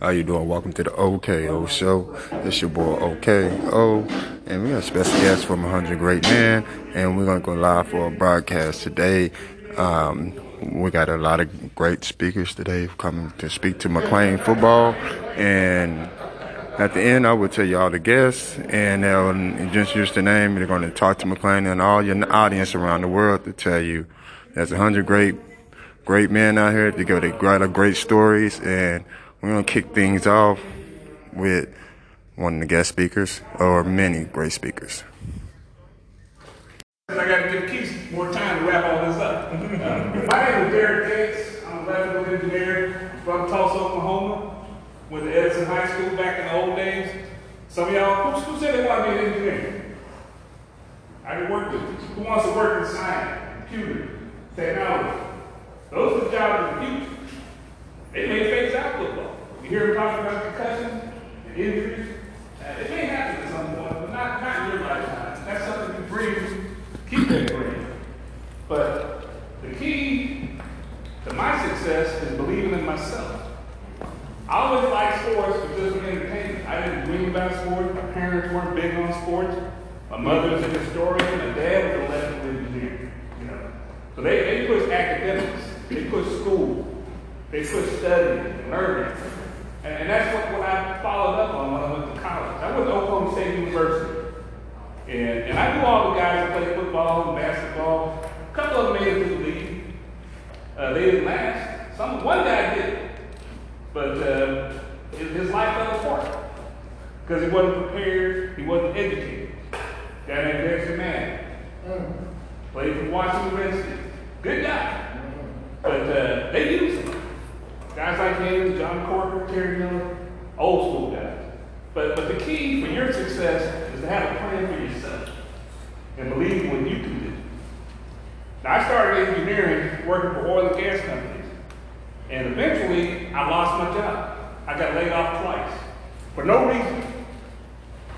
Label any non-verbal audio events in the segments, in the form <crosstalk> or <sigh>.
How you doing? Welcome to the OKO show. It's your boy OKO, and we got a special guest from 100 Great Men, and we're gonna go live for a broadcast today. Um, we got a lot of great speakers today coming to speak to McLain football, and at the end, I will tell you all the guests, and they'll just use the name. They're to talk to McLain and all your audience around the world to tell you there's 100 great, great men out here to go to great, great stories, and we're going to kick things off with one of the guest speakers or many great speakers. I got to give Keith more time to wrap all this up. my name is Derek Gates. I'm a electrical engineer from Tulsa, Oklahoma. Went to Edison High School back in the old days. Some of y'all, who, who said they want to be an engineer? I can work with. Who wants to work in science, computer, technology? Those are the jobs of the future. They may phase out football. You hear them talking about concussions and injuries. Uh, it may happen at some point, but not, not in your lifetime. That's something you bring, keep that brain. But the key to my success is believing in myself. I always liked sports because of entertainment. I didn't dream about sports. My parents weren't big on sports. My mother was a historian. My dad was an electrical engineer. You know, so they, they push academics. They push school. They push studying and learning. And, and that's what, what I followed up on when I went to college. I went to Oklahoma State University. And, and I knew all the guys that played football and basketball. A couple of them made it to the league. Uh, they didn't last. Some one guy did. But uh, his life fell apart because he wasn't prepared, he wasn't educated. Guy named Dexter Manley. Played for Washington Redskins. Good guy. But uh, they used him. Guys like him, John Corker, Terry Miller, old school guys. But, but the key for your success is to have a plan for yourself and believe in what you can do. Now, I started engineering working for oil and gas companies. And eventually, I lost my job. I got laid off twice for no reason.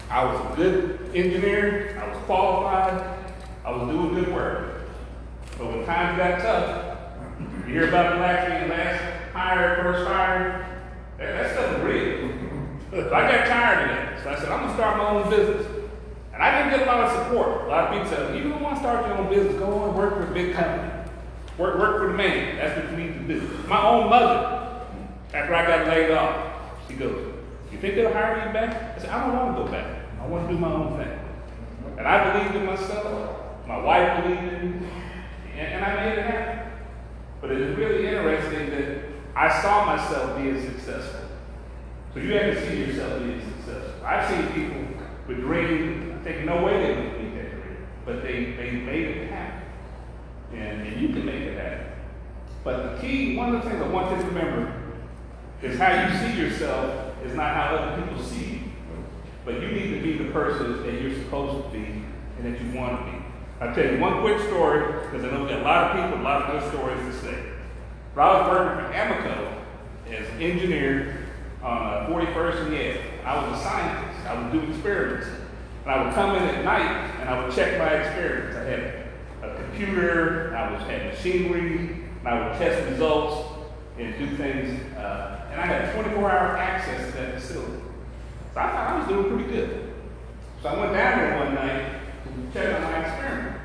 I was a good engineer, I was qualified, I was doing good work. But when times got tough, you hear about being last hired, first fired, that, that stuff is real. So I got tired of that. So I said, I'm gonna start my own business. And I didn't get a lot of support. A lot of people said, you don't want to start your own business, go on and work for a big company. Work, work for the man. That's what you need to do. My own mother, after I got laid off, she goes, You think they'll hire you back? I said, I don't want to go back. I want to do my own thing. And I believed in myself. My wife believed in me. And, and I made it happen. But it is really interesting that I saw myself being successful. So you have to see yourself being successful. I've seen people with dreams, think no way they would meet that dream. But they, they made it happen and, and you can make it happen. But the key, one of the things I want you to remember is how you see yourself is not how other people see you. But you need to be the person that you're supposed to be and that you want to be. I'll tell you one quick story, because I know we got a lot of people, a lot of good stories to say. Was working for Amoco as an engineer on 41st and. I was a scientist. I would do experiments. And I would come in at night and I would check my experiments. I had a computer, I was had machinery, and I would test results and do things. Uh, and I had 24 hour access to that facility. So I thought I was doing pretty good. So I went down there one night to check on my experiment.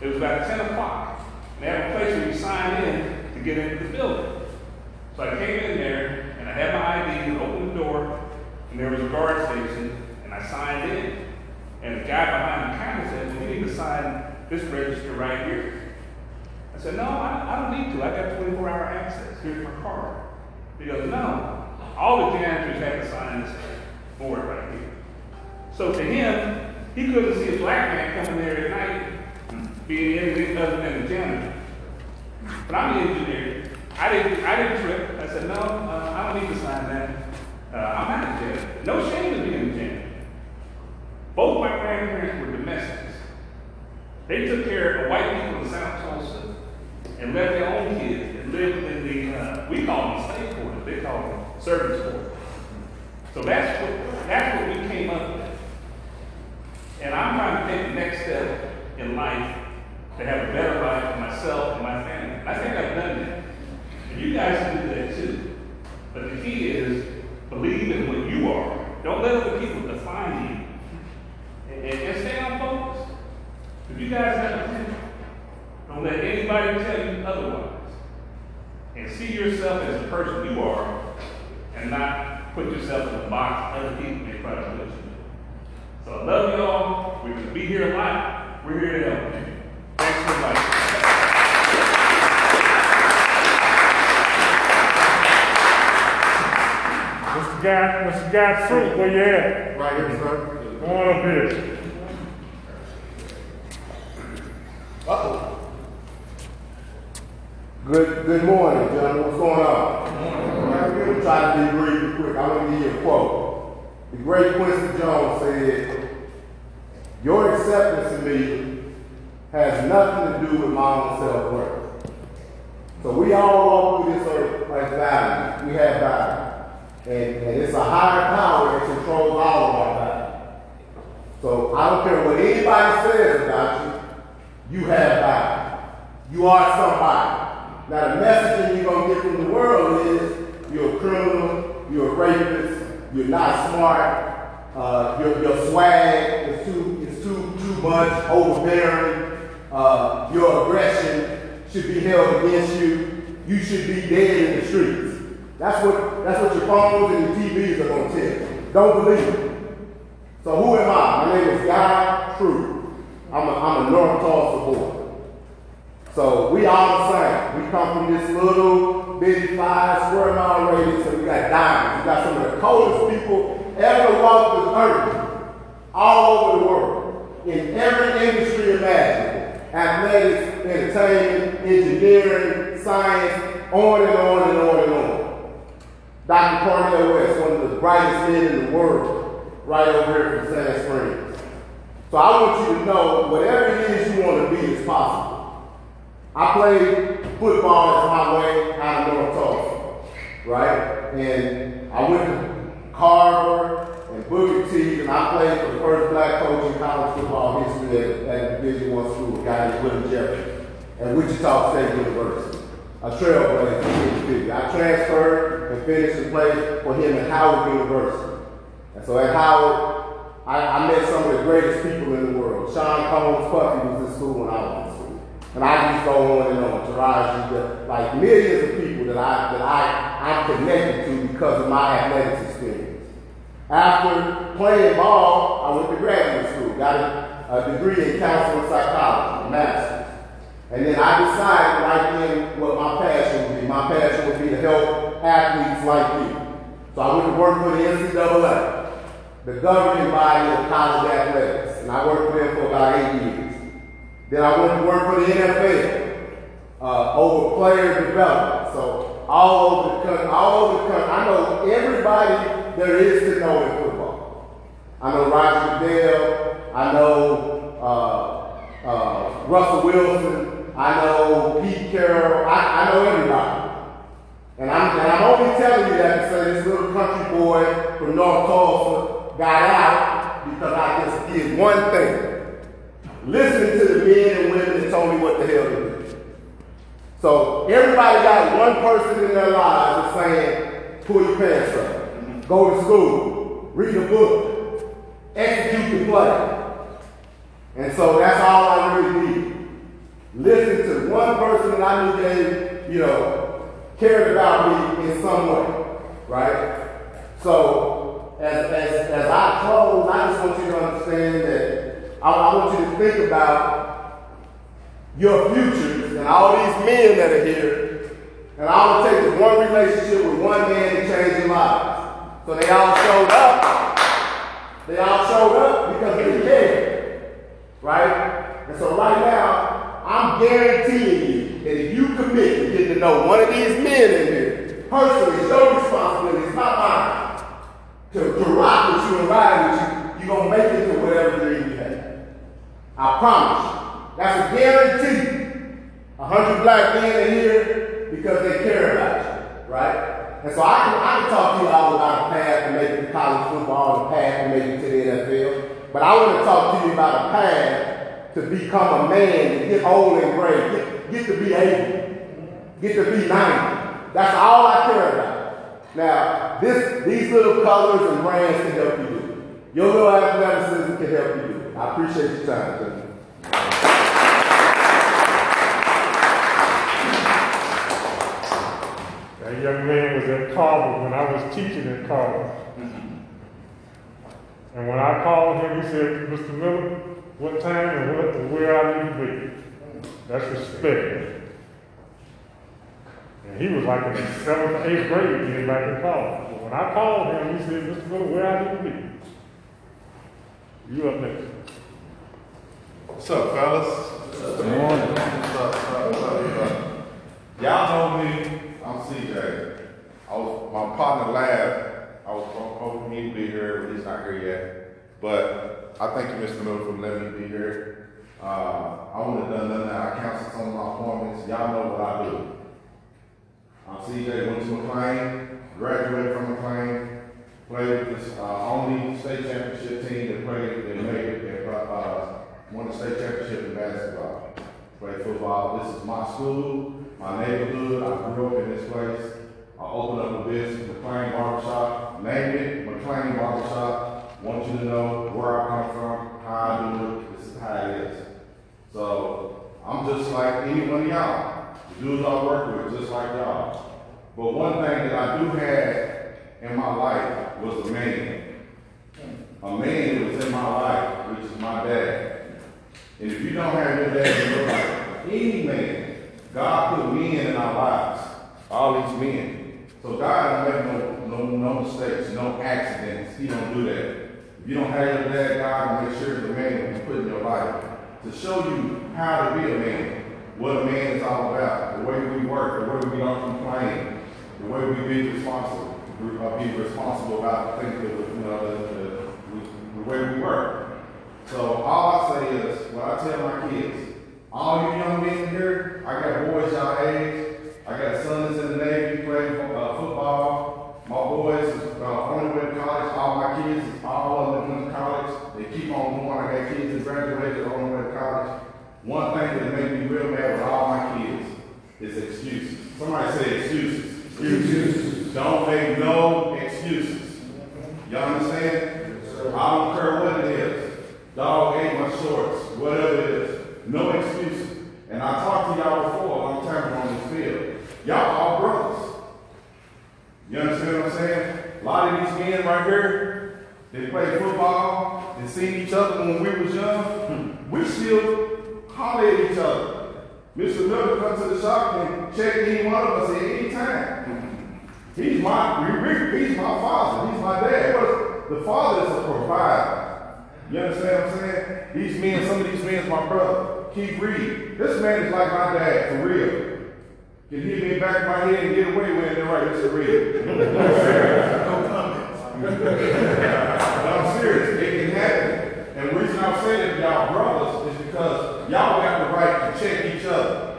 It was about 10 o'clock. And they have a place where you sign in to get into the building. So I came in there and I had my ID and opened the door, and there was a guard station, and I signed in. And the guy behind the counter said, well, you need to sign this register right here. I said, no, I, I don't need to. I got 24 hour access. Here's my card. He goes, no. All the janitors had to sign this board right here. So to him, he couldn't see a black man coming there at night being anything other than a janitor. But I'm an engineer. I didn't, I didn't trip. I said, no, uh, I don't need to sign that. Uh, I'm out of jail. No shame in being a jail. Both my grandparents were domestics. They took care of white people in South Tulsa and left their own kids and lived in the, uh, we call them slave quarters, they call them servants' quarters. So that's what, that's what we came up with. And I'm trying to take the next step in life to have a better life for myself and my family. I think I've done that. And you guys can do that too. But the key is Believe in what you are. Don't let other people define you. And, and, stay on focus. If you guys have potential, don't let anybody tell you otherwise. And see yourself as the person you are and not put yourself in a box other people may try to put you. So I love you all. We're going to be here a lot. We're here to help you. Thanks for inviting me. Mr. Guy, Mr. Guy Troupe, where you at? Right here, sir. Come on up here. Good, good morning, gentlemen. What's going on? I'm going to try to be brief and quick. I'm going to give you a quote. The great Quincy Jones said, Your acceptance of me has nothing to do with my own self worth. So we all walk through this earth as values. We have values. And, and it's a higher power that controls all of our values. So I don't care what anybody says about you, you have value. You are somebody. Now the messaging you're gonna get from the world is you're a criminal, you're a rapist, you're not smart, uh, your, your swag is too is too too much, overbearing, uh, your aggression should be held against you, you should be dead in the streets. That's what that's what your phones and your TVs are gonna tell you. Don't believe it. So who am I? My name is Guy Troupe. I'm a, I'm a North Tulsa boy. So we all the same. We come from this little bitty five square mile radius, and we got diamonds. We got some of the coldest people ever walked this earth, all over the world, in every industry imaginable. Athletics, entertainment, engineering, science, on and on and on and on. Dr. Cornel West, one of the brightest men in the world, right over here from Sand Springs. So I want you to know whatever it is you want to be is possible. I played football as my way out of North Tulsa, right? And I went to Carver and Booker T, and I played for the first black coach in college football history at, at Division One school, a guy named Willie Jeffries, at Wichita State University, a trailblazer. I transferred finished and played for him at Howard University. And so at Howard, I, I met some of the greatest people in the world. Sean Combs Puffy was in school when I was in school. And I just go on and on. Taraji, like millions of people that I that I I'm connected to because of my athletics experience. After playing ball, I went to graduate school, got a, a degree in counseling psychology, a master's. And then I decided right then what my passion would be. My passion would be to help athletes like me. So I went to work for the NCAA, the governing body of college athletics, and I worked them for about eight years. Then I went to work for the NFL uh, over player development. So all over the country, all over the country, I know everybody there is to know in football. I know Roger Goodell. I know uh, uh, Russell Wilson. I know Pete Carroll. I, I know everybody. And I'm, and I'm only telling you that to say this little country boy from North Tulsa got out because I just did one thing. Listening to the men and women that told me what the hell to do. So everybody got one person in their lives that's saying, pull your pants up, go to school, read a book, execute the play. And so that's all I really need. Listen to one person that I knew they, you know, cared about me in some way, right? So as, as, as I close, I just want you to understand that I, I want you to think about your futures and all these men that are here. And all it takes is one relationship with one man to change their lives. So they all showed up. They all showed up because they cared. Right? And so right now, I'm guaranteeing you that if you commit to get to know one of these men in here, personally, it's your responsibility, it's not mine, to, to rock with you and ride with you, you're going to make it to whatever dream you have. I promise you. That's a guarantee. A hundred black men are here because they care about you, right? And so I can, I can talk to you all about a path to make it to college football, a path to make it to the NFL. But I want to talk to you about a path to become a man, to get old and gray, get, to be 80, get to be 90. That's all I care about. Now, this, these little colors and brands can help you. Your little athleticism can help you. I appreciate your time, gentlemen. That young man was at Carver when I was teaching at Carver. And when I called him, he said, Mr. Miller, what time and what and where I need to be. That's respect. And he was like in the seventh, eighth grade getting back in college. But when I called him, he said, Mr. Miller, where I need to be. You up next. What's up, fellas? Good morning. What's up, what's up, what's up, what's up? Y'all know me, I'm CJ. I was, my partner laughed. I was hoping he'd be here, but he's not here yet. But I thank you, Mr. Miller, for letting me be here. Uh, I wouldn't have done nothing. I canceled some of my appointments. Y'all know what I do. I'm CJ, went to McLain, graduated from McLain, played with this uh, only state championship team that played, that made it, that uh, won the state championship in basketball. Played football. This is my school, my neighborhood. I grew up in this place. I opened up a business, McLain Barbershop. Name it, McLain Barbershop. Want you to know where I come from, how I do it. This is how it is. So I'm just like any one of y'all. The dudes I work with, just like y'all. But one thing that I do have in my life was a man. A man that was in my life, which is my dad. And if you don't have your dad in your life, any man, God put men in our lives. All these men. So God don't make no, no, no mistakes, no accidents. He don't do that. If you don't have your dad, God will make sure the man that He put in your life to show you how to be a man, what a man is all about, the way we work, the way we don't complain, the way we be responsible, uh, be responsible about things that you know, the, the, the way we work. So all I say is, what I tell my kids, all you young men here, I got boys y'all age, I got sons in the Navy playing uh, football. My boys uh, only went to college. All my kids, all of them went to college. They keep on going. I got kids that graduated, college. One thing that made me real mad with all my kids is excuses. Somebody say excuses. Excuses. Don't make no excuses. Y'all understand? I don't care what it is. Dog ate my shorts, whatever it is. No excuses. And I talked to y'all before a long time ago on this field. Y'all all brothers. You understand what I'm saying? A lot of these men right here, they play football, they seen each other when we was young. We still holler at each other. Mr. Miller come to the shop and check any one of us at any time. He's my, he's my father. He's my dad. But the father is a provider. You understand what I'm saying? These men, some of these men is my brother. Keep reading. This man is like my dad, for real. Can hit me back of my head and get away with it, right? This is real. no comments. I'm serious. It can happen. And the reason I'm saying it, y'all brothers, is because y'all got the right to check each other.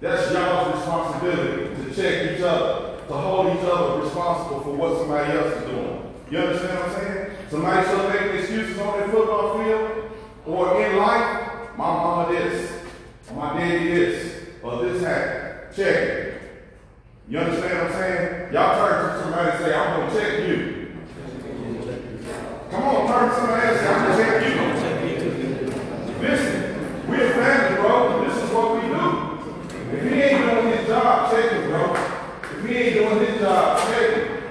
That's y'all's responsibility to check each other, to hold each other responsible for what somebody else is doing. You understand what I'm saying? Somebody still making excuses on their football field or in life. My mama this, my daddy this, or this happened. Check it. You understand what I'm saying? Y'all turn to somebody and say, I'm gonna check you. Come on, turn to somebody and say, I'm gonna check you. Listen, we're family, bro. This is what we do. If he ain't doing his job, check him, bro. If he ain't doing his job, check him.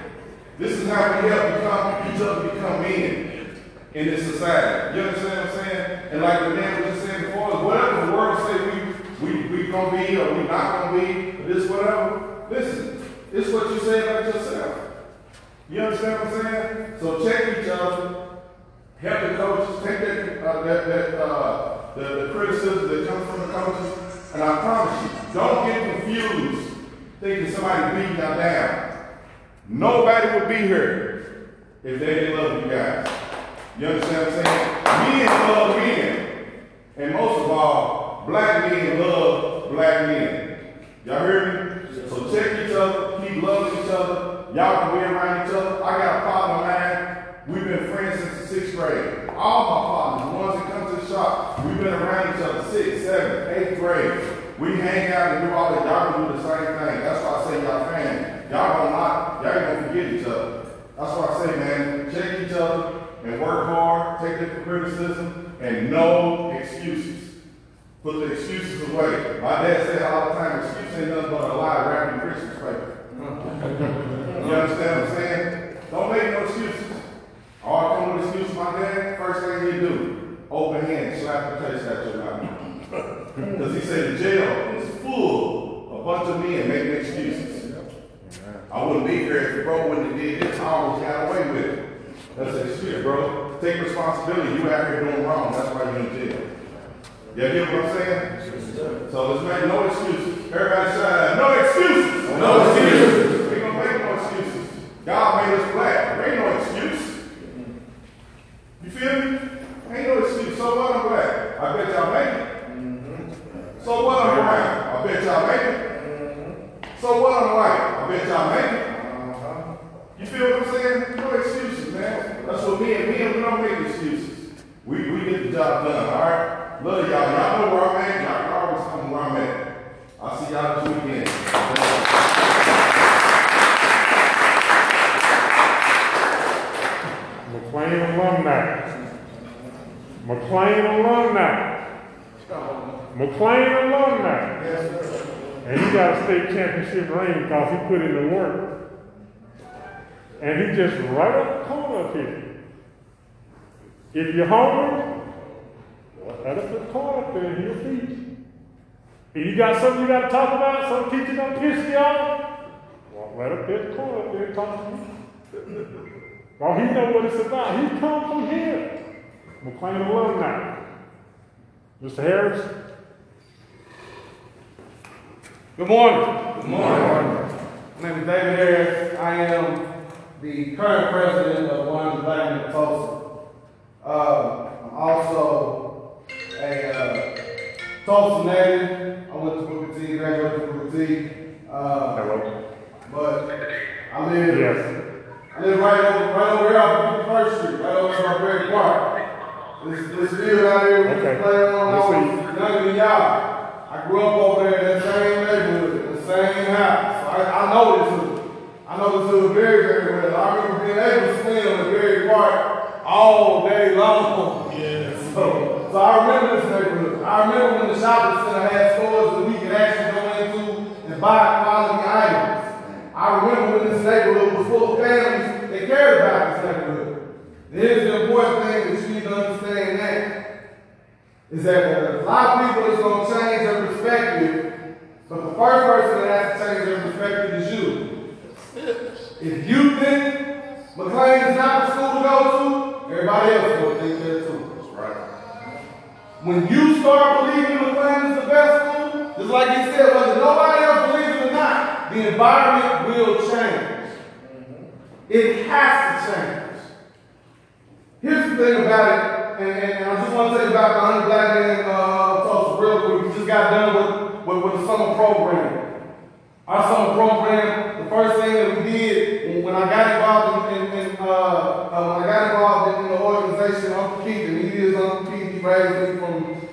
This is how we help become each other become men in this society. You understand what I'm saying? And like the man was just saying before, whatever the world say we we we gonna be or we not gonna be, or this whatever. Listen, it's what you say about yourself. You understand what I'm saying? So check each other. Help the coaches take that uh, that, that uh, the, the criticism that comes from the coaches, and I promise you, don't get confused thinking somebody beating y'all down. Nobody would be here if they didn't love you guys. You understand what I'm saying? Men love men. And most of all, black men love black men. Y'all hear me? So check each other, keep loving each other. Y'all can be around each other. I got a partner, man. We've been friends since the sixth grade. All my partners, the ones that come to the shop, we've been around each other sixth, seventh, eighth grade. We hang out and do all that. Y'all can do the same thing. That's why I say y'all family. Y'all gonna not, y'all gonna forget each other. That's why I say, man. Check each other and work hard, take it for criticism, and no excuses. Put the excuses away. My dad said all the time, excuse ain't nothing but a lie wrapped in Christmas paper. <laughs> you understand what I'm saying? Don't make no excuses. All I come with excuses, my dad, first thing he do, open hand, slap the taste out your mouth. Because he said the jail is full, a bunch of men making excuses. I wouldn't be here if the bro wouldn't have did this. I always got away with it. That's an excuse, bro. Take responsibility. You out here doing wrong. That's why you're in jail. You get what I'm saying? So let's make no excuses. Everybody shout no excuses. No excuses. We gonna make no excuses. God made us black. There ain't no excuse. You feel me? Ain't no excuse. So what I'm black? I bet y'all make it. So what I'm brown? I bet y'all make it. So what I'm white? I bet y'all make it. Uh-huh. You feel what I'm saying? No excuses, man. That's what me and me and we don't make excuses. We, we get the job done, all right? Love y'all. Y'all know where I'm at. Y'all can always come where I'm at. I'll see y'all this weekend. McLain alumni. McLain alumni. McLain alumni. And he got a state championship ring because he put in the work. And he just right up the corner of here. If you're hungry, walk right up the corner up there and he'll feed. If you got something you got to talk about, some teacher done pissed you off, walk right up there the corner up there and talk to me. well, he know what it's about. He come from here. McLain alumni. Mr. Harris. Good morning. Good morning. My name is David Harris. I am the current president of One of Black Men of Tulsa. Uh, I'm also a uh, Tulsa native. I went to Booker T, graduated from Booker T. Uh, Hello. but I live, Yes. I live right over, right over here off 51st Street, right over by Berry Park. This, this field out here we Okay. play on, I Let's was see. younger than y'all. I grew up over there in that same neighborhood, the same house. I, I know this hood. I know this hood very, very well. I remember being able to swim at Berry Park all day long. Yeah. <laughs> So, so I remember this neighborhood. I remember when the shopping center had stores that we could actually go into and buy quality items. I remember when this neighborhood was full of families that cared about this neighborhood. Here's the important thing that you need to understand now is that a lot of people is going to change but the first person that has to change their perspective is you. If you think McLain is not the school to go to, everybody else will think that too. That's right. When you start believing McLain is the best school, just like he said, whether nobody else believes it or not, the environment will change. It has to change. Here's the thing about it, and, and, I just want to tell you about the 100 Black Men uh, Tulsa real quick. We just got done with, with, with the summer program. Our summer program, the first thing that we did when, I got involved in, in, in uh, uh, when I got involved in, in the organization, Uncle Keith, and he is Uncle Keith, he raised me from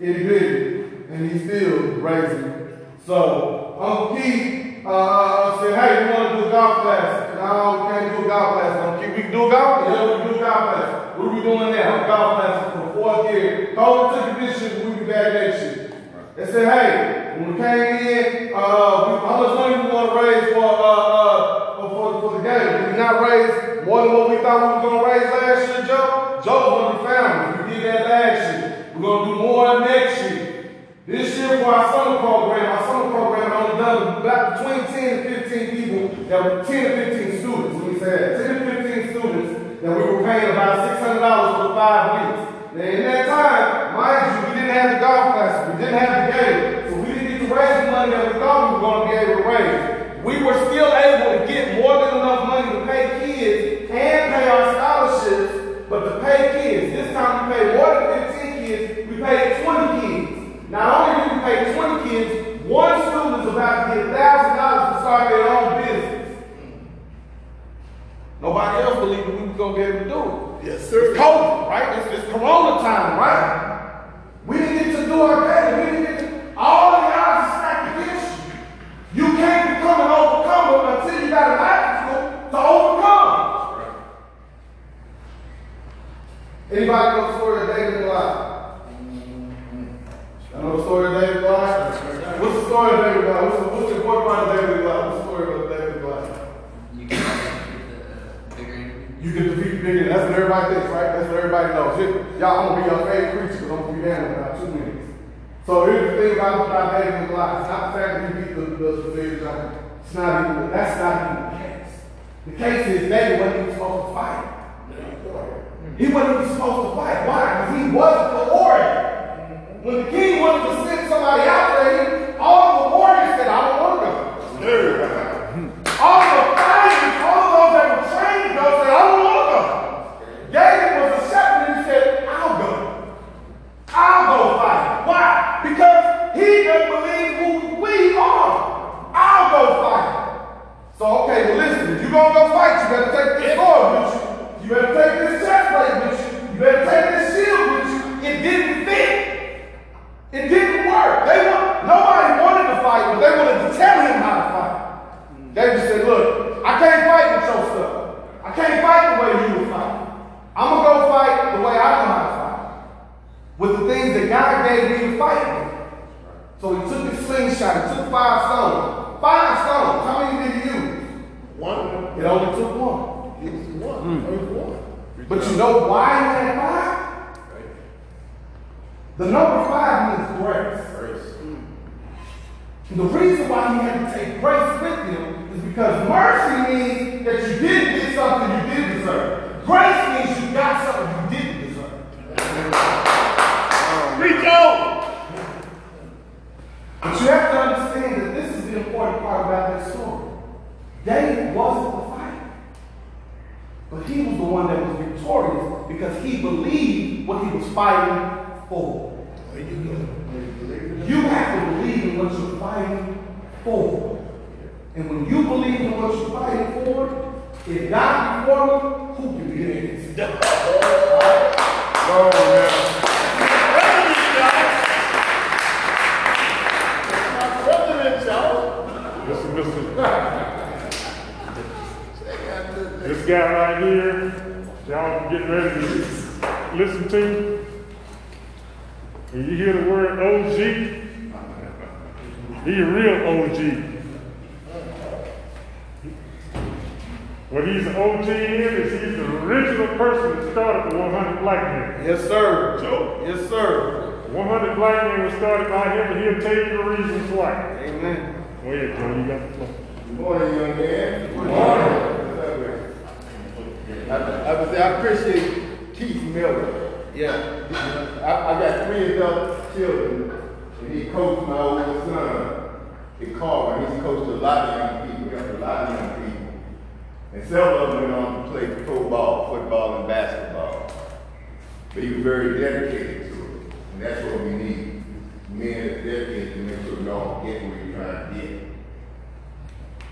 itty bitty, and he's still raising me. So Uncle Keith uh, said, "Hey, we want to do a golf class." No, we can't do a golf class. Uncle Keith, we can do a golf. Yeah, we can do a golf class. What are we doing now? A golf class for the fourth year. It this year, but we'll be back next year. They said, "Hey, when we came in, uh, we, how much money we want to raise for uh, uh, for, for, the game? Did we not raise more than what we thought we were going to raise last year, Joe? Joe's going to be found. We did that last year. We're going to do more next year." This year for our summer program, our summer program only done about between 10 and 15 people that were 10 to 15 students. Say that. 10 to 15 students that we were paying about $600 for five weeks. Now in that time, mind you, we didn't have the golf classes, we didn't have the game, so we didn't get to raise the money that we thought we were going to be able to raise. We were still able to get more than enough money to pay kids and pay our scholarships, but to pay kids. This time we paid more than 15 kids, we paid 20 kids. Not only did we pay 20 kids, one student is about to get $1,000 to start their own business. Nobody else believed that we were going to be able to do it. Yes, sir. It's COVID, right? It's, it's corona time, right? We didn't get to do our best. We didn't get to, all the odds are stacked against you. You can't become an overcomer until you got a obstacle to overcome. Anybody know the story of David and Goliath? Mm-hmm. Know the story of David and Goliath? What's the story of David and Goliath? What's the, what's the important part of David everybody thinks, right? That's what everybody knows. Y'all, I'm gonna be your favorite creature because I'm gonna be down in about two minutes. So here's the thing about, about David and Goliath. It's not the fact that he beat the, the, the giant. It's not even, that's not even the case. The case is David wasn't even supposed to fight. He wasn't even supposed to fight. Why? Because he wasn't the warrior. When the king wanted to send somebody out there, he, all the warriors said, I don't want to go. All the fighters, all of those that were trained to go said, I don't want to go. David was a shepherd and he said, I'll go. I'll go fight. Why? Because he doesn't believe who we are. I'll go fight. So, okay, well, going to fight, you better take this sword with you. You better take this chest plate with you. You better take this shield with you. It didn't fit. It didn't work. They want, nobody wanted to fight, but they wanted to tell him how to fight. David said, look, I can't fight with your stuff. I can't fight the way you fight. I'm going to go fight the way I know how to fight. With the things that God gave me to fight with. So he took his slingshot, he took five stones. Five stones. How many did he use? One. It only took one. It was one. Was one. But you know why he had five? The number five means grace. The reason why he had to take grace with him is because mercy means that you didn't get something you didn't deserve. Grace means you got something you didn't deserve. Reach on! But you have to understand that this is the important part about this story. David wasn't the fighter. But he was the one that was victorious because he believed what he was fighting for. You have to believe in what you're fighting for. And when you believe in what you're fighting for, if God be for me, who can be against me? <laughs> Go, man. Listen, listen. This guy right here, y'all get ready to listen to. When you hear the word OG, he a real OG. What he's an OG in is he's the original person that started the 100 Black Men. Yes, sir. Joe. Yes, sir. 100 Black Men was started by him, and he'll tell you the reasons why. Amen. Go ahead, Joe, you got the floor. Good morning, young man. Good morning. I, I, would say I appreciate Keith Miller. Yeah. I, I got three adult children, and he coached my oldest son in Carver. He's coached a lot of young people, a lot of young people. And several of them went on to play pro ball, football, and basketball. But he was very dedicated to it. And that's what we need. Men that dedicated to make sure we all get where you're trying to get.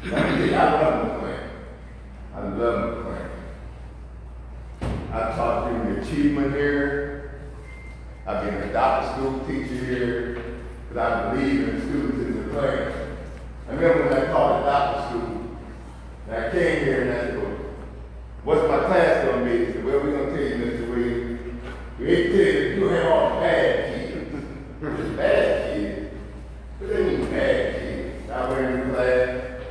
I tell you, I love McLain. I McLain. Taught the achievement here. I've been a doctor school teacher here, because I believe in students in the class. I remember when I taught at doctor school, and I came here and I said, well, what's my class going to be? He said, well, we're going to tell you, Mr. Williams, we ain't tell you, you have all the bad kids. Just bad kids. But they ain't bad kids. I went in class,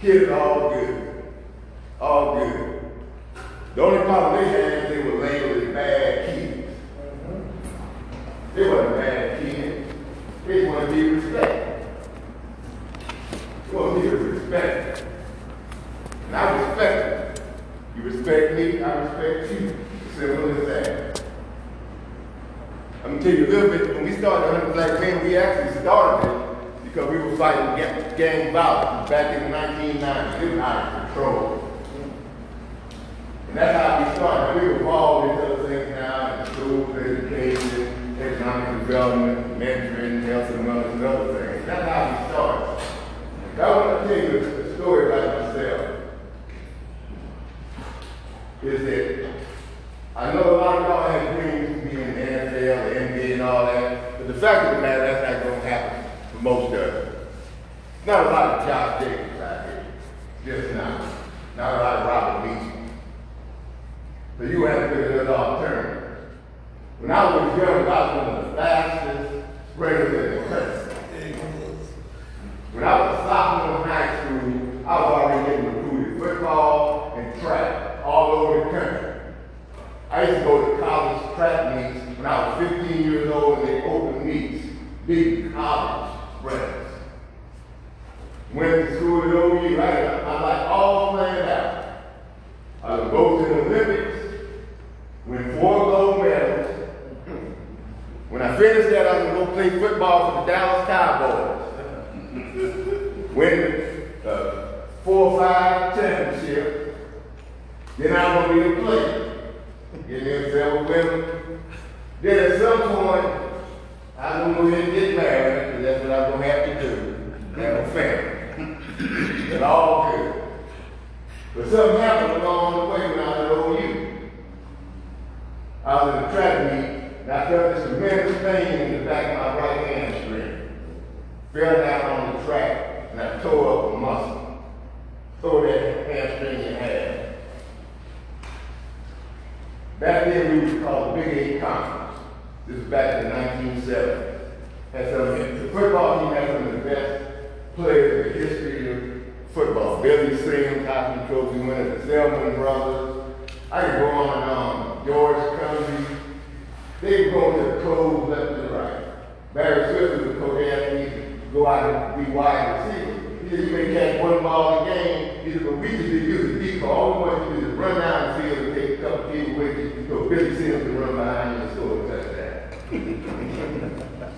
kids all good. All good. The only problem they had is they were labeled as bad kids. They wasn't bad kids. They just want to be respected. They want to be respected. And I respect them. You respect me, I respect you. Simple as that. I'm gonna tell you a little bit. When we started 100 Black Men, we actually started it because we were fighting gang violence back in the 1990s. It was out of control. And that's how we started. We evolved into other things now, in schools, education, economic development, mentoring, health and wellness, and other things. That's how we started. I want to tell you a story about myself. Is that I know a lot of y'all have dreams to be in the NFL, the NBA, and all that, but the fact of the matter, that's not going to happen for most of us. Not a lot of job Jacobs out here. Just not.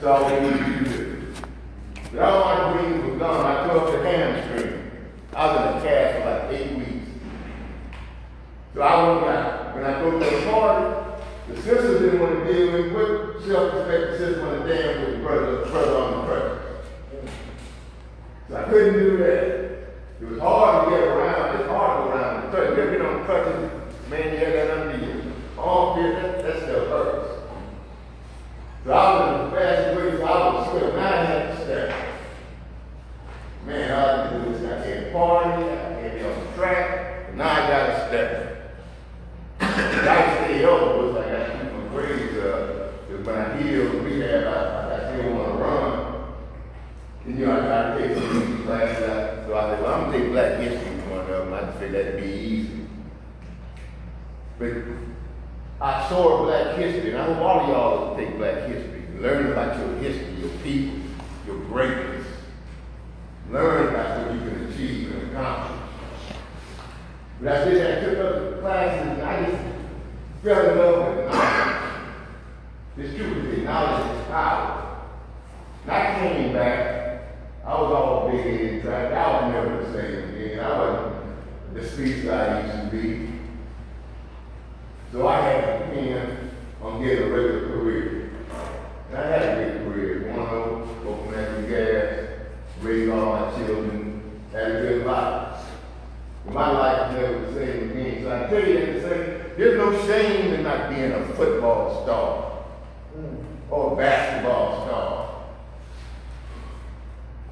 So all we need you to do. But all my dreams were gone. I tore up the hamstring. I was in a cast for like eight weeks. So I went out. When I go to the party, the sisters didn't want to deal with what self-respect the sisters want to dance with the brother, brother on the crutch. So I couldn't do that. It was hard to get around. It's hard to go around the crutch. You ever been on crutches? Man, you had that under you. All here, that, that stuff hurts. So I was in the fast way, so I was swimming. Now I had to step. Man, all I had to do is I can't party, I can't be on the track, but now I gotta step. I stay over, was I got to keep my grades up. Because when I healed rehab, I, I still want to run. And you know, I tried to take some music classes. I, so I said, well, I'm gonna take black history one of them. I just figured that'd be easy. But I saw black history, and I hope all of y'all will take black history. Learn about your history, your people, your greatness. Learn about what you can achieve and accomplish. But I did, I took up the classes, and I just fell in love with knowledge. It's true that knowledge is power. And I came back, I was all big headed, track. I was never the same again. I wasn't the speech I used to be. So I had to depend on getting a regular career. And I had a great career. One of them, go from natural gas, raised all my children, had a good life. But my life is never the same again. So I tell you that to say, there's no shame in not being a football star hmm. or a basketball star.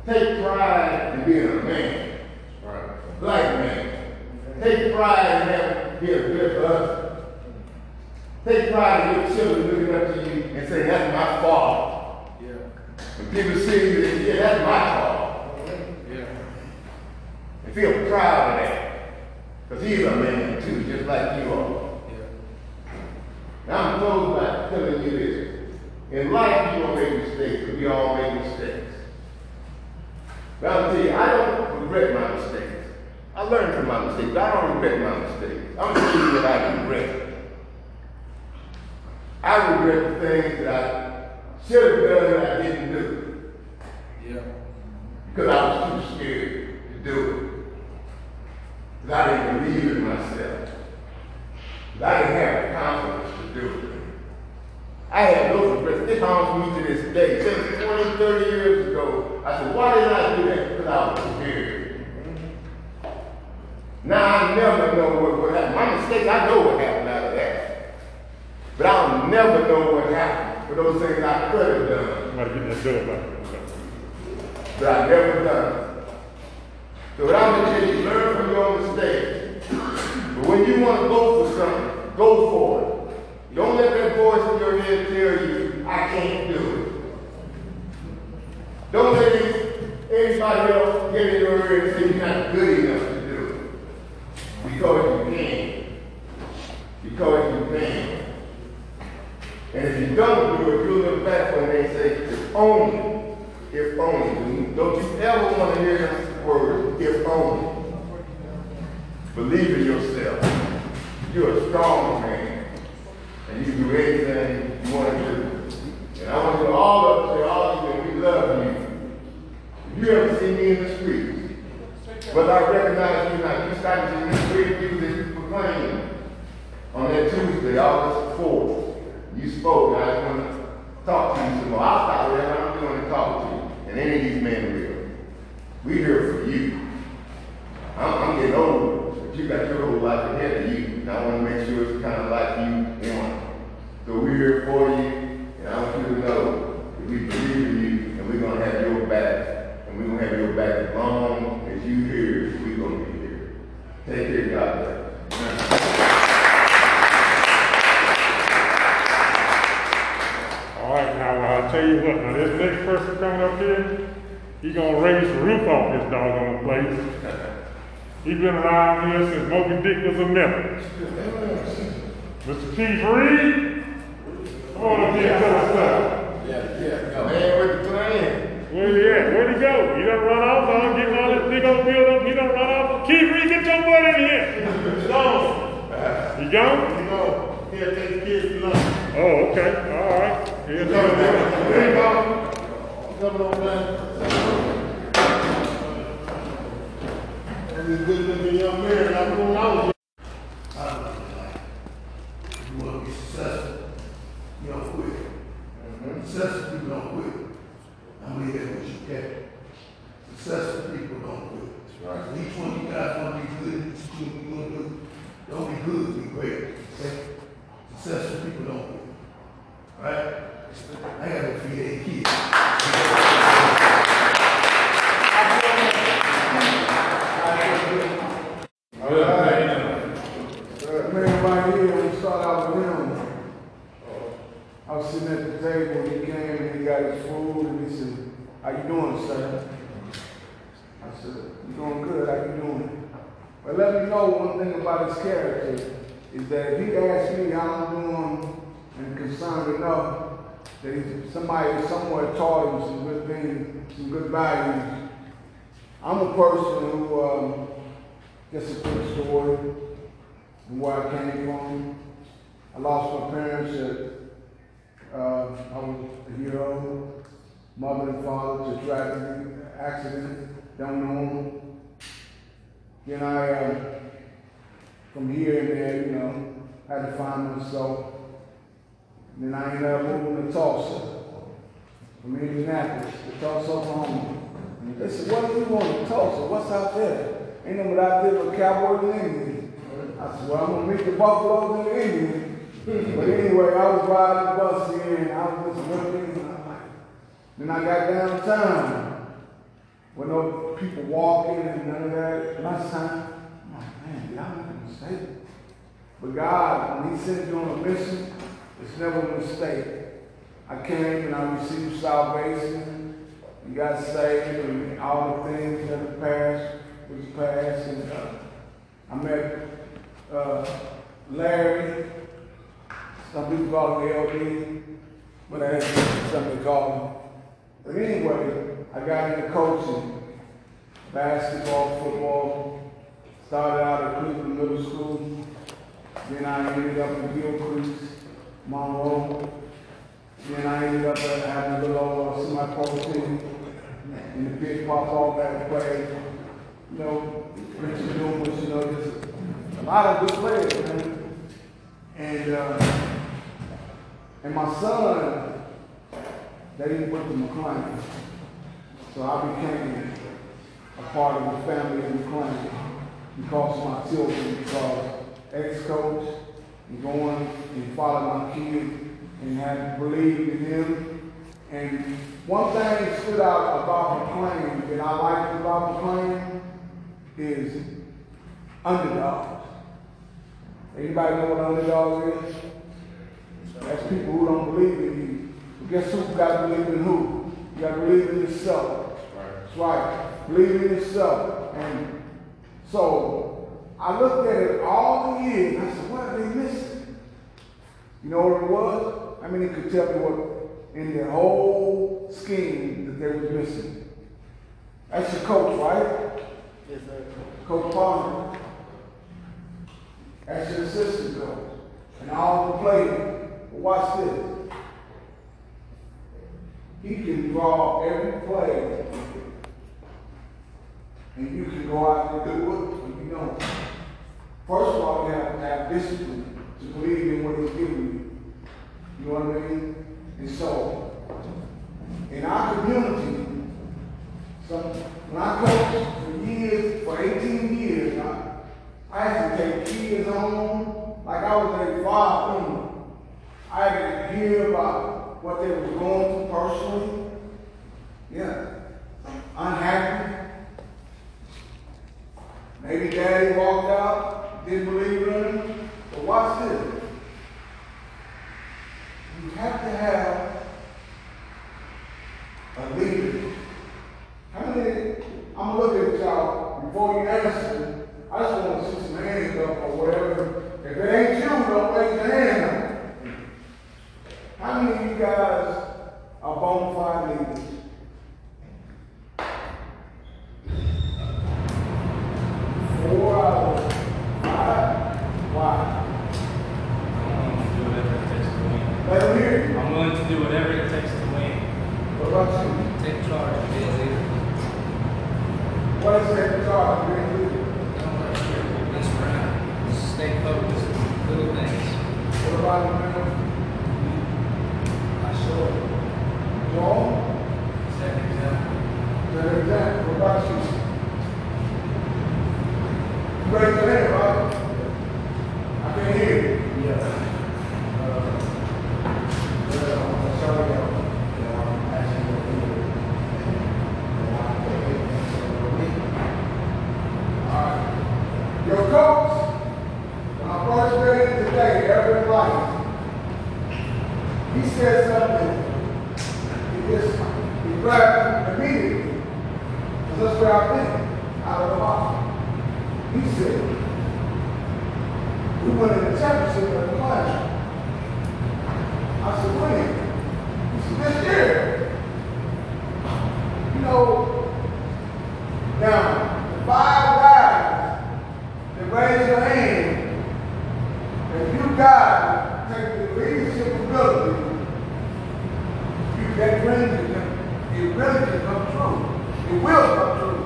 Take pride in being a man, a black man. Take pride in having being a good husband. Take pride in your children looking up to you and saying, that's my fault. Yeah. When people see you, they say, yeah, that's my fault. Yeah. And feel proud of that. Because he's a man too, just like you are. Now I'm closed by telling you this. In life, you don't make mistakes, but we all make mistakes. But I'll tell you, I don't regret my mistakes. I learned from my mistakes, but I don't regret my mistakes. I'm telling you that I regret. I regret the things that I should have done that I didn't do. Yeah. Because I was too scared to do it. Because I didn't believe in myself. Because I didn't have the confidence to do it. I had those regrets. It haunts me to this day. Since 20, 30 years ago, I said, why did I do that? Because I was scared. Now I never know what, what happened. My mistakes, I know what happened out of that. But I'll never know what happened for those things I could have done. Somebody get that bill back. but I never done. So what I'm gonna tell you, learn from your mistakes. But when you want to go for something, go for it. Don't let that voice in your head tell you, I can't do it. Don't let anybody else get in your ear and say you're not good enough to do it. because you can. Because you can. And if you don't do it, you'll look back when they say, if only, if only. Don't you ever want to hear the word, if only. Believe in yourself. You're a strong man. And you can do anything you want to do. successful people don't do it. Right. We 20 some good values. I'm a person who, um, gets a quick story from where I came from. I lost my parents at, uh, I was a year old. Mother and father to tragedy, accident, know them. Then I, uh, from here and there, you know, had to find myself. Then I ended up moving to Tulsa, from Indianapolis to Tulsa, Oklahoma. They said, what do you want in Tulsa? What's out there? Ain't nothing out there but cowboys and Indians. I said, well, I'm gonna meet the buffaloes and the Indians. but anyway, I was riding the bus here and I was just looking and I'm then I got downtown with no people walking and none of that. Lunchtime, I'm like, man, I make a mistake? But God, when He sends you on a mission, it's never a mistake. I came and I received salvation and got saved and all the things that the past was past and uh, I met uh, Larry. Some people call him LD, but I something to call him. But anyway, I got into coaching, basketball, football. Started out at Cleveland Middle School. Then I ended up in Gilcrease, Monroe. Then I ended up uh, having a little uh, semi-pro in the big pop off at play. You know, Richard Dumas, you know, just a lot of good players, man. And uh, and my son, they didn't went to McLain. So I became a part of the family of McLain because of my children, because ex-coach and going and following my kid and have believed in him. And one thing that stood out about McLain that I liked about McLain is underdogs. Anybody know what underdog is? That's people who don't believe in you. Guess who got to believe in who? You got to believe in yourself. That's right. Believe in yourself. And so I looked at it all the years and I said, what are they missing? You know what it was? I mean, it could tell me what in the whole scheme that they was missing. That's your coach, right? Yes, sir. Coach Palmer. That's your assistant coach. And all the players. But watch this. He can draw every play. And you can go out and do it, or you don't. First of all, you have to have discipline to believe in what he's giving you. You know what I mean? And so, in our community, so when I coached for years, for 18 years, I, I had to take kids on like I was a father. I had to hear about what they were going through personally. Yeah. Unhappy. Maybe daddy walked out, didn't believe in him. But watch this. You have to have a leader. How many, I'm looking at y'all before you answer. I just want to see some hands up or whatever. If it ain't you, don't raise your hand up. How many of you guys are bona fide leaders? Four out of five? Why? Let them hear you. I'm willing to do whatever it takes to win. What about you? Take charge, be a leader. What is that charge? Being a leader? Don't let your best friend stay focused on little things. What about you, man? I show it. Joel? Set an example. An example. What about you? You raise your hand, right? I can hear you. Yeah. Uh, well, I'm sorry, uh, you know, I'm asking you to do it. And I think it's a week. Alright. Your coach, when I first today, every life, he said something. He just, he grabbed me immediately. Because that's where I've been, out of the box. He said, we went in the championship in the class. I said, when? He said, this year. You know, now, the five guys that raise their hand, if you guys take the leadership ability, you that can come, it really can come true. It will come true.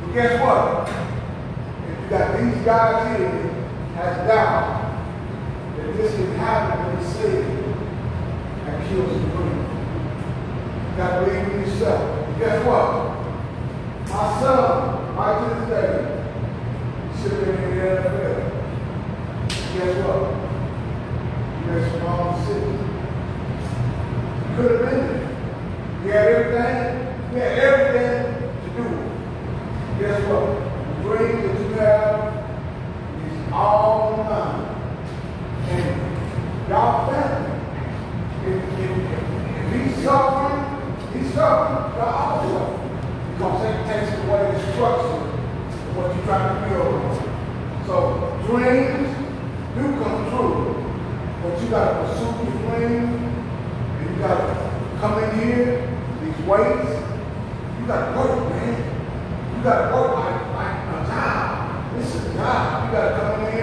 But guess what? If you got these guys here has doubt that this can happen in the city, that kills the dream. You gotta believe in yourself. And guess what? My son, right to this day, should have been in the NFL. Guess what? Was from Palm City. He could have been there. He had everything. He had everything to do. Guess what? The dream that you have is all mine. And y'all family. If, if, if, he's suffering, he's suffering. Y'all suffering. Because it takes away the structure of what you're trying to build. So dreams do come true. But you gotta pursue your dreams. And you gotta come in here, these weights. You gotta work, man. You gotta work like, like a job. This is a job. You gotta come in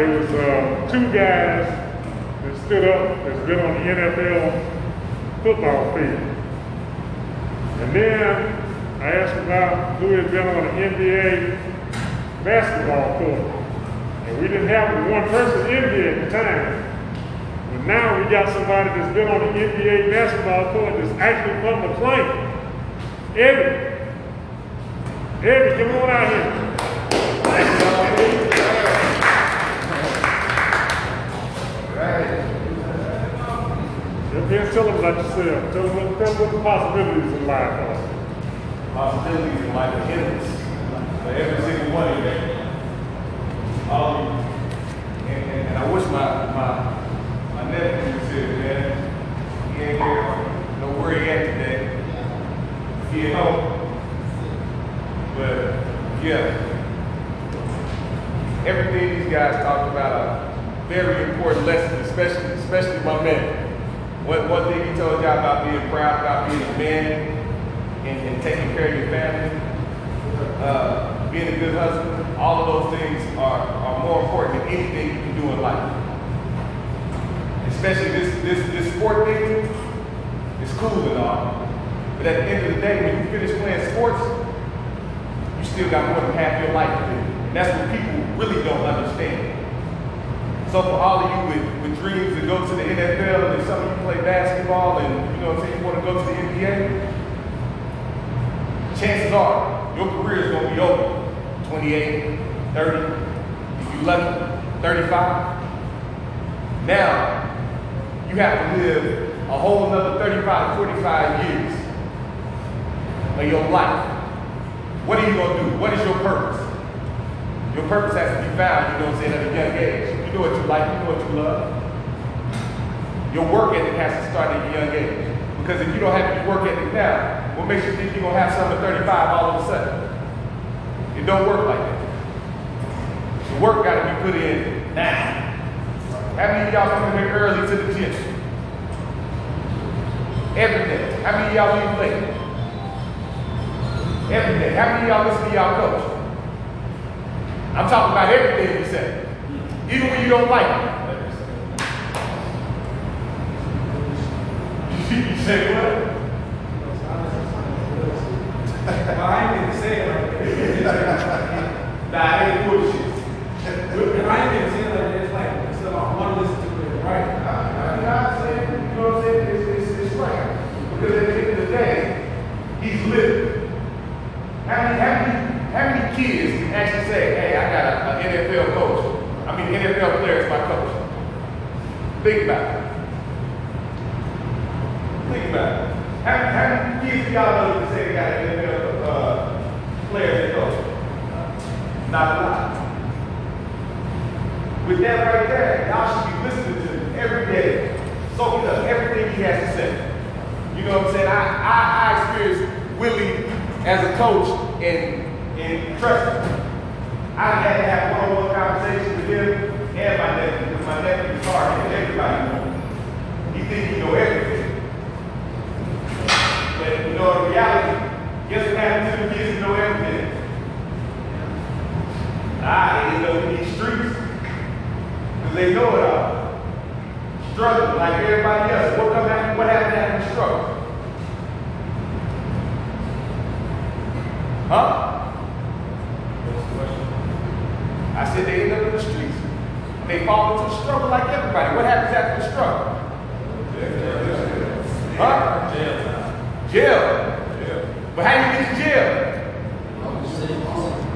there was uh, two guys that stood up that's been on the NFL football field. And then I asked about who had been on the NBA basketball court. And we didn't have one person in there at the time. But now we got somebody that's been on the NBA basketball court that's actually from the plane. Eddie. Eddie, come on out here. Tell them about yourself, tell them, tell them what the possibilities in life are. possibilities in life are endless for every single one of you. Um, and, and, and I wish my, my, my nephew was here, man. He ain't here. Know where he at today. He at home. But, yeah. Everything these guys talked about are very important lessons, especially, especially my man. One, one thing he told y'all about being proud, about being a man, and, and taking care of your family, uh, being a good husband, all of those things are, are more important than anything you can do in life. Especially this, this, this sport thing it's cool and all. But at the end of the day, when you finish playing sports, you still got more than half your life to do. And that's what people really don't understand. So for all of you with dreams to go to the NFL, and some of you play basketball, and you know what you want to go to the NBA, chances are your career is going to be over 28, 30, if you're lucky, 35. Now, you have to live a whole another 35, 45 years of your life. What are you going to do? What is your purpose? Your purpose has to be found, you know what I'm saying, at a young age. You know what you like, you know what you love. Your work ethic has to start at a young age. Because if you don't have any work ethic now, what makes you think you're gonna have something at 35 all of a sudden? It don't work like that. The work gotta be put in now. How many of y'all come here early to the gym? Every day. How many of y'all leave late? Every day. How many of y'all listen to y'all coach? I'm talking about everything you say. Even when you don't like it. Say what? I ain't gonna say it like that. Nah, ain't bullshit. And I ain't gonna say it like that. It's like, it's like, I wanna listen to it, right? I'm not saying, you know what I'm saying? It's, it's, it's right. Because at the end of the day, he's living. How many, how many, how many kids can actually say, hey, I got an NFL coach? I mean, NFL player is my coach. Think about it. Think about it. How, how many y'all know that say they got an NFL uh, player as coach? Not a lot. With that right there, y'all should be listening to him every day, soaking up everything he has to say. You know what I'm saying? I, I, I experienced Willie as a coach and, and trust him. I had to have one-on-one conversation with him and my nephew, because my nephew is hard and everybody knows. He thinks he know everything know, in reality, guess what happened to the kids who know everything? Ah, they end up in these streets because they know it all. Struggling like everybody else. What come after? What happened after the struggle? Huh? What's the question? I said they end up in the streets. They fall into the struggle like everybody. What happens after the struggle? Huh? Jail. Yeah. But how you get to jail?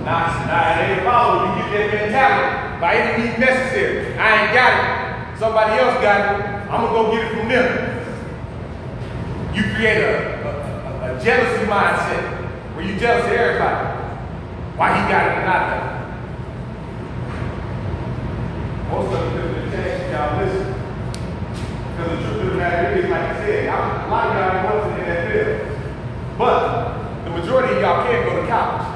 Nah, nah, it ain't follow. You get that mentality. By any means necessary. I ain't got it. Somebody else got it. I'm gonna go get it from them. You create a, a, a, a jealousy mindset where you jealous of everybody. Why he got it and not that? Most of the y'all listen. Because the truth of the matter is, like I said, I'm, a lot of y'all want to in that field. But the majority of y'all can't go to college.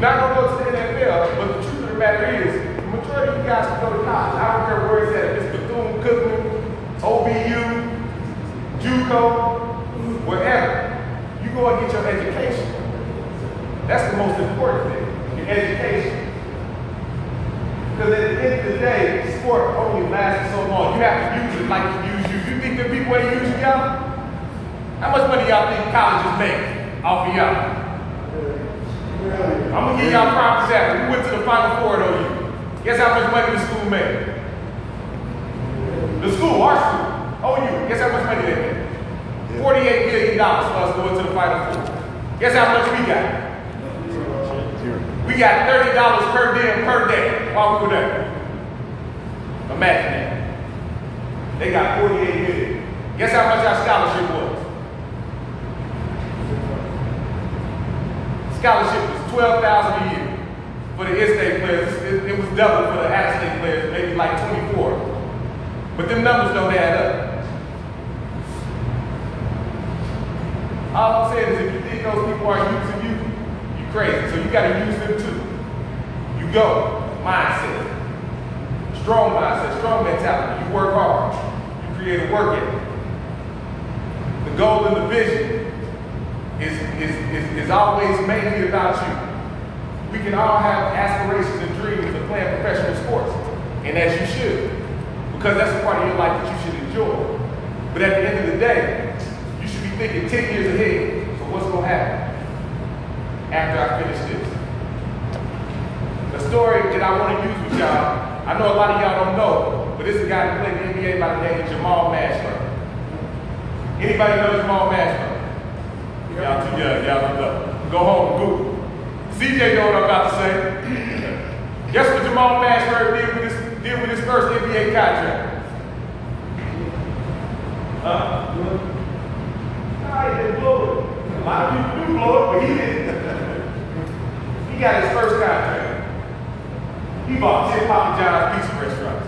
Not gonna go to the NFL, but the truth of the matter is, the majority of you guys can go to college. I don't care where it's at, if it's Bethune Cookman, OBU, JUCO, wherever. You go and get your education. That's the most important thing, your education. Because at the end of the day, sport only lasts so long. You have to use it like you use you. You think the people ain't using y'all? How much money y'all think colleges make off of y'all? I'm gonna give y'all prime after. We went to the Final Four at OU. Guess how much money the school made? The school, our school, oh, OU. Guess how much money they made? $48 million for us going to the Final Four. Guess how much we got? We got $30 per day per day while we were there. Imagine that. They got 48 million. Guess how much our scholarship was? Scholarship was 12000 a year. For the in-state players, it, it was double for the out-of-state players, maybe like 24. But them numbers don't add up. All I'm saying is if you think those people are using crazy. So you gotta use them too. You go. Mindset. Strong mindset, strong mentality. You work hard. You create a work ethic. The goal and the vision is, is, is, is always mainly about you. We can all have aspirations and dreams of playing professional sports, and as you should, because that's a part of your life that you should enjoy. But at the end of the day, you should be thinking 10 years ahead. So what's going to happen after I finish this? The story that I want to use with y'all, I know a lot of y'all don't know, but this is a guy that played the NBA by the name of Jamal Mashburn. Anybody know Jamal Mashburn? Y'all too young, y'all don't know. Go home and Google. CJ know what I'm about to say. <clears throat> Guess what Jamal Mashburn did with his, did with his first NBA contract? Huh? Nah, he didn't blow it lot of people do blow it, but he didn't. he got his first contract. He bought 10 Papa John's pizza restaurants.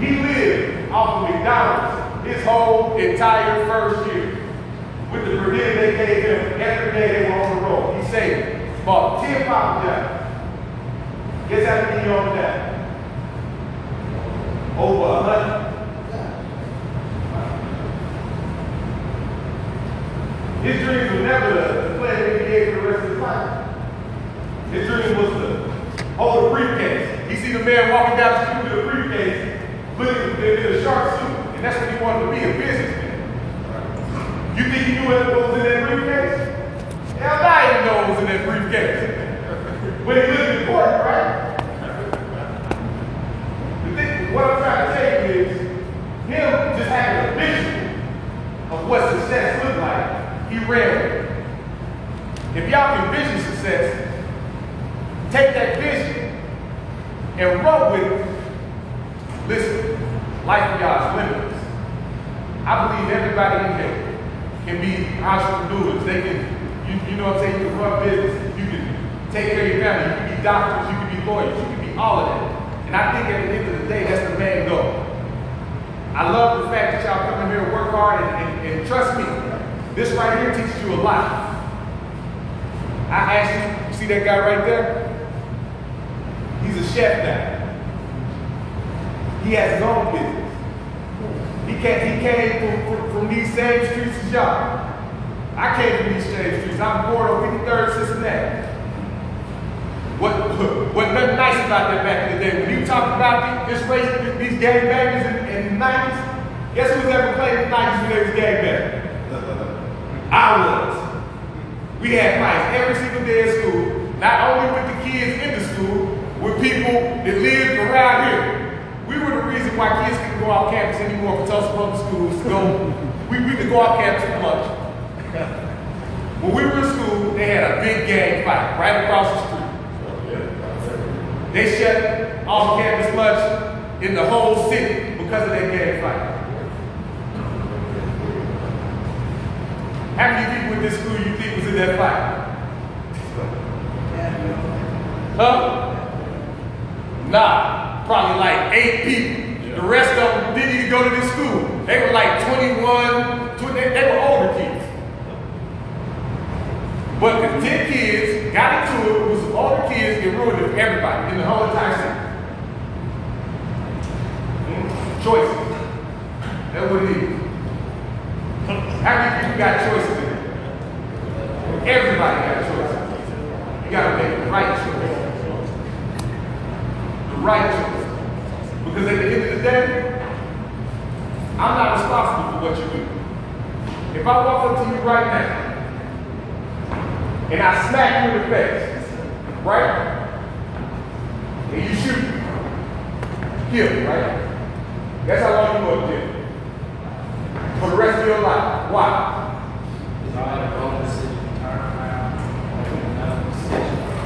He lived off of McDonald's his whole entire first year. With the provision they gave him every day they were on the road. He saved, bought 10 Papa John's. Guess how many he owned that? Over 100. His dream was never to, play NBA for the rest of his life. His dream was to hold a briefcase. He see the man walking down the street with a briefcase, looking in a shark suit, and that's what he wanted to be, a businessman. You think he knew what was in that briefcase? Hell no, didn't know what was in that briefcase. when he lived in court, right? The thing, what I'm trying to you is, him just having a vision of what success looked like, ran. If y'all can vision success, take that vision and run with it. Listen, life for y'all is limitless. I believe everybody in here can be entrepreneurs. They can, you, you know what I'm saying, you can run business, you can take care of your family, you can be doctors, you can be lawyers, you can be all of that. And I think at the end of the day, that's the main goal. I love the fact that y'all come in here and work hard and, and, and trust me, this right here teaches you a lot. I actually, you see that guy right there? He's a chef now. He has his own business. He came, he came from, from, from these same streets as y'all. I came from these same streets. I'm born on 53rd Cincinnati. What, <laughs> what nothing nice about that back in the day. When you talk about this race, these gangbangers in, in the 90s, guess who's ever played in the 90s when they was gangbangers? I was. We had fights every single day at school, not only with the kids in the school, with people that lived around here. We were the reason why kids couldn't go off campus anymore for Tulsa public schools to go. we, we could go off campus for lunch. When we were in school, they had a big gang fight right across the street. They shut off campus lunch in the whole city because of that gang fight. How many people in this school you think was in that fight? Huh? Nah, probably like eight people. The rest of them didn't even go to this school. They were like 21, 20, they, they were older kids. But the 10 kids got into it with some older kids and ruined it for everybody in the whole entire city. Mm, Choices. That's what it is. How many people got choices in it? Everybody got choices. You gotta make the right choice. The right choice. Because at the end of the day, I'm not responsible for what you do. If I walk up to you right now and I smack you in the face, right? And you shoot, me. kill, me, right? That's how long you go to jail. For the rest of your life. Why?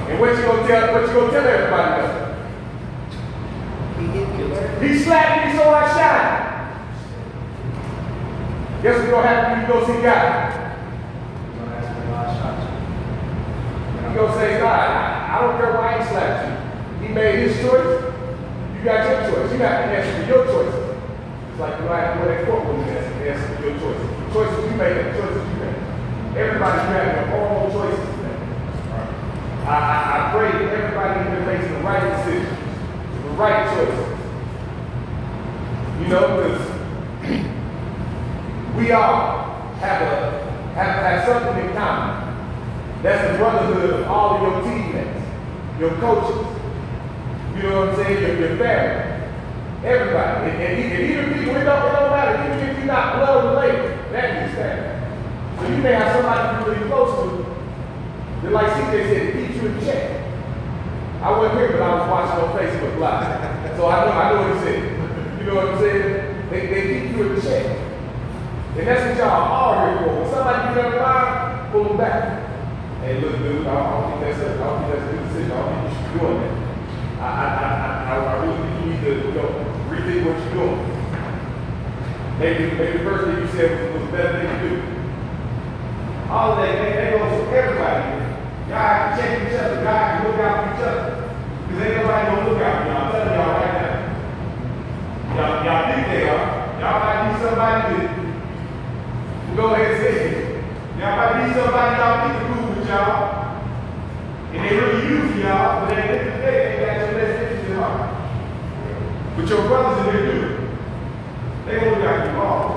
And what you gonna tell? What you gonna tell everybody else? He slapped me so I shot. Guess what's gonna happen when you go see God? You gonna say, God, I, I don't care why he slapped you. He made his choice. You got your choice. You have to answer for your choices. Like you have to wear that courtroom answer for your choices. Choices you make and choices you make. Everybody, you have your own choices to make. I, I, I pray that everybody here makes the right decision, the right choices. You know, because we all have a have, have something in common. That's the brotherhood of all of your teammates, your coaches. You know what I'm saying? Your, your family. Everybody. And, and, and even people, it don't, it don't matter. Even if you're not blood related, that is family. So you may have somebody you're really close to that, like CJ said, keeps you in check. I wasn't here, but I was watching on Facebook Live. So I know, I know what he said. You know what I'm saying? They, they keep you in check. And that's what y'all are here for. When somebody get up line, pull them back. Hey, look, dude, I don't think that's a, I don't think that's a good decision. I don't think you should be doing that. I, I, I, I, I really think you need to, you know, rethink what you're doing. Maybe, maybe the first thing you said was, was a better thing to do. All of that, they, they go to everybody. Y'all have to check each other. Y'all have to look out for each other. Because ain't nobody gonna look out for y'all. I'm telling y'all right now. Y'all, y'all think they are. Y'all might be somebody that go ahead and say it. Y'all might be somebody y'all think is cool with y'all. And they really use y'all, but at the end of the they got your best interest in heart. But your brothers in there do. They gonna out for you all.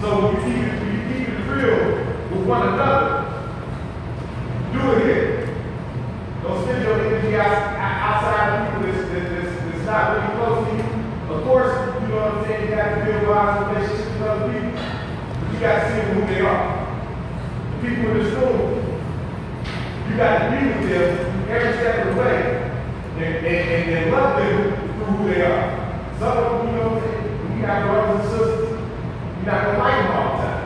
So when you keep it, when you keep it real with one another, do it here. Don't spend your energy out, outside of people that's, that's, that's, that's not really close to you. Of course, you know what I'm saying, you have to build wise relationships with other people. But you got to see who they are. The people in this room, you got to be with them every step of the way and, and, and, and love them through who they are. Some of them, you know what I'm saying, when you got brothers and sisters, you're not going to like them all the time.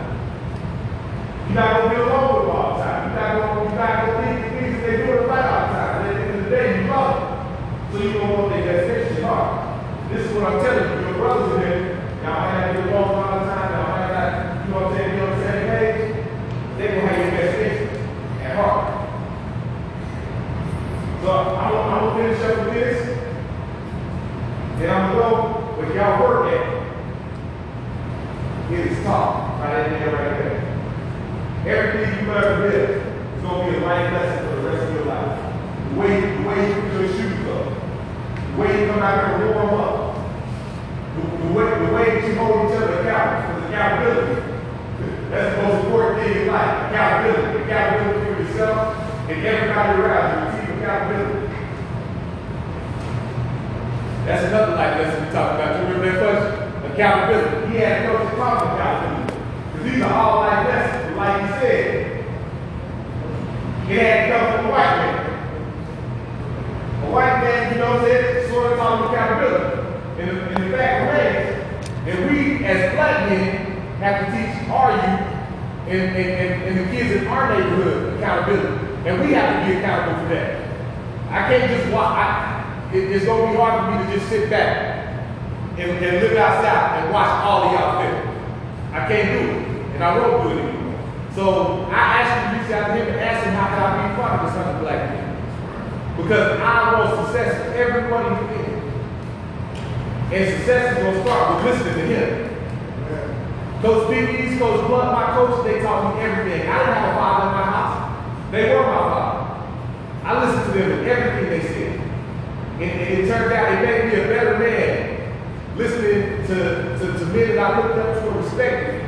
You're not going to get along with them all the time. You're not going you're not going to think the things that they do right all the time. At the end of the day, you love them. So you don't want their best interest in heart. This is what I'm telling you. Your brothers in here, y'all might have to get along all the time. Y'all might not, you know what I'm saying, be on the same page. They will have your best interest at heart. So I'm, I'm going to finish up with this. Then I'm going to go with y'all work at. It is taught right in there, right there. Everything you ever did is going to be a life lesson for the rest of your life. The way, the way you put your shoes up, the way you come out there and warm up, the, the, way, the way that you hold each other accountable, because accountability, that's the most important thing in life, accountability. Accountability for yourself and everybody around you. Receive accountability. That's another life lesson we talked about. You remember that question? Accountability. He had no problem with accountability. Because these are all life lessons. But like he said, it had to come from a white man. A white man, you know what I'm saying, sort of talking accountability. And the, and the fact remains that we as black men have to teach our youth and, and, and, the kids in our neighborhood accountability. And we have to be accountable for that. I can't just watch, it, it's gonna be hard for me to just sit back and, and live outside and watch all of y'all fail. I can't do it, and I won't do it anymore. So I actually reached out to him and asked him how could I be part of this hundred black men. Because I want success for everybody within. And success is gonna start with listening to him. Coach Biggies, Coach Blunt, my coach, they taught me everything. I didn't have a father in my house. They were my father. I listened to them in everything they said. And, and it turned out it made me a better man listening to, to, to men that I looked up to and respected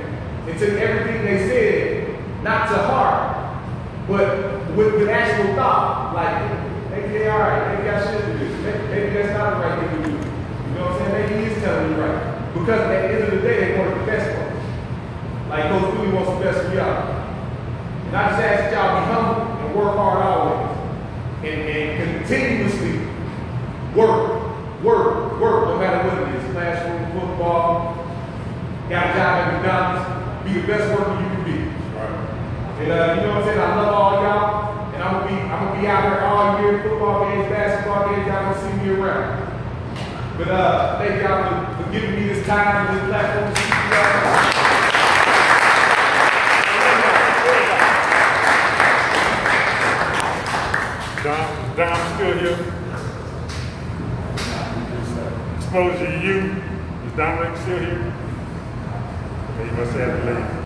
and took everything they said, not to heart, but with, with actual thought. Like, maybe they all right, maybe I shouldn't do this, maybe, that's not the right thing to do. You know what I'm saying? Maybe he is telling me right. Because at the end of the day, they wanted the best for. Like Coach Philly wants the best for y'all. And I just ask that y'all be humble and work hard always. And, and continuously work, work, work, no matter what it is. Classroom, football, got a job at McDonald's, be the best worker you can be. Right. And uh, you know what I'm saying? I love all y'all. And I'm gonna be I'm gonna be out there all year, football games, basketball games, y'all gonna see me around. But uh, thank y'all for, for giving me this time and this platform Don, Don still here? Exposure you. Is Dominic still here? He must have leave.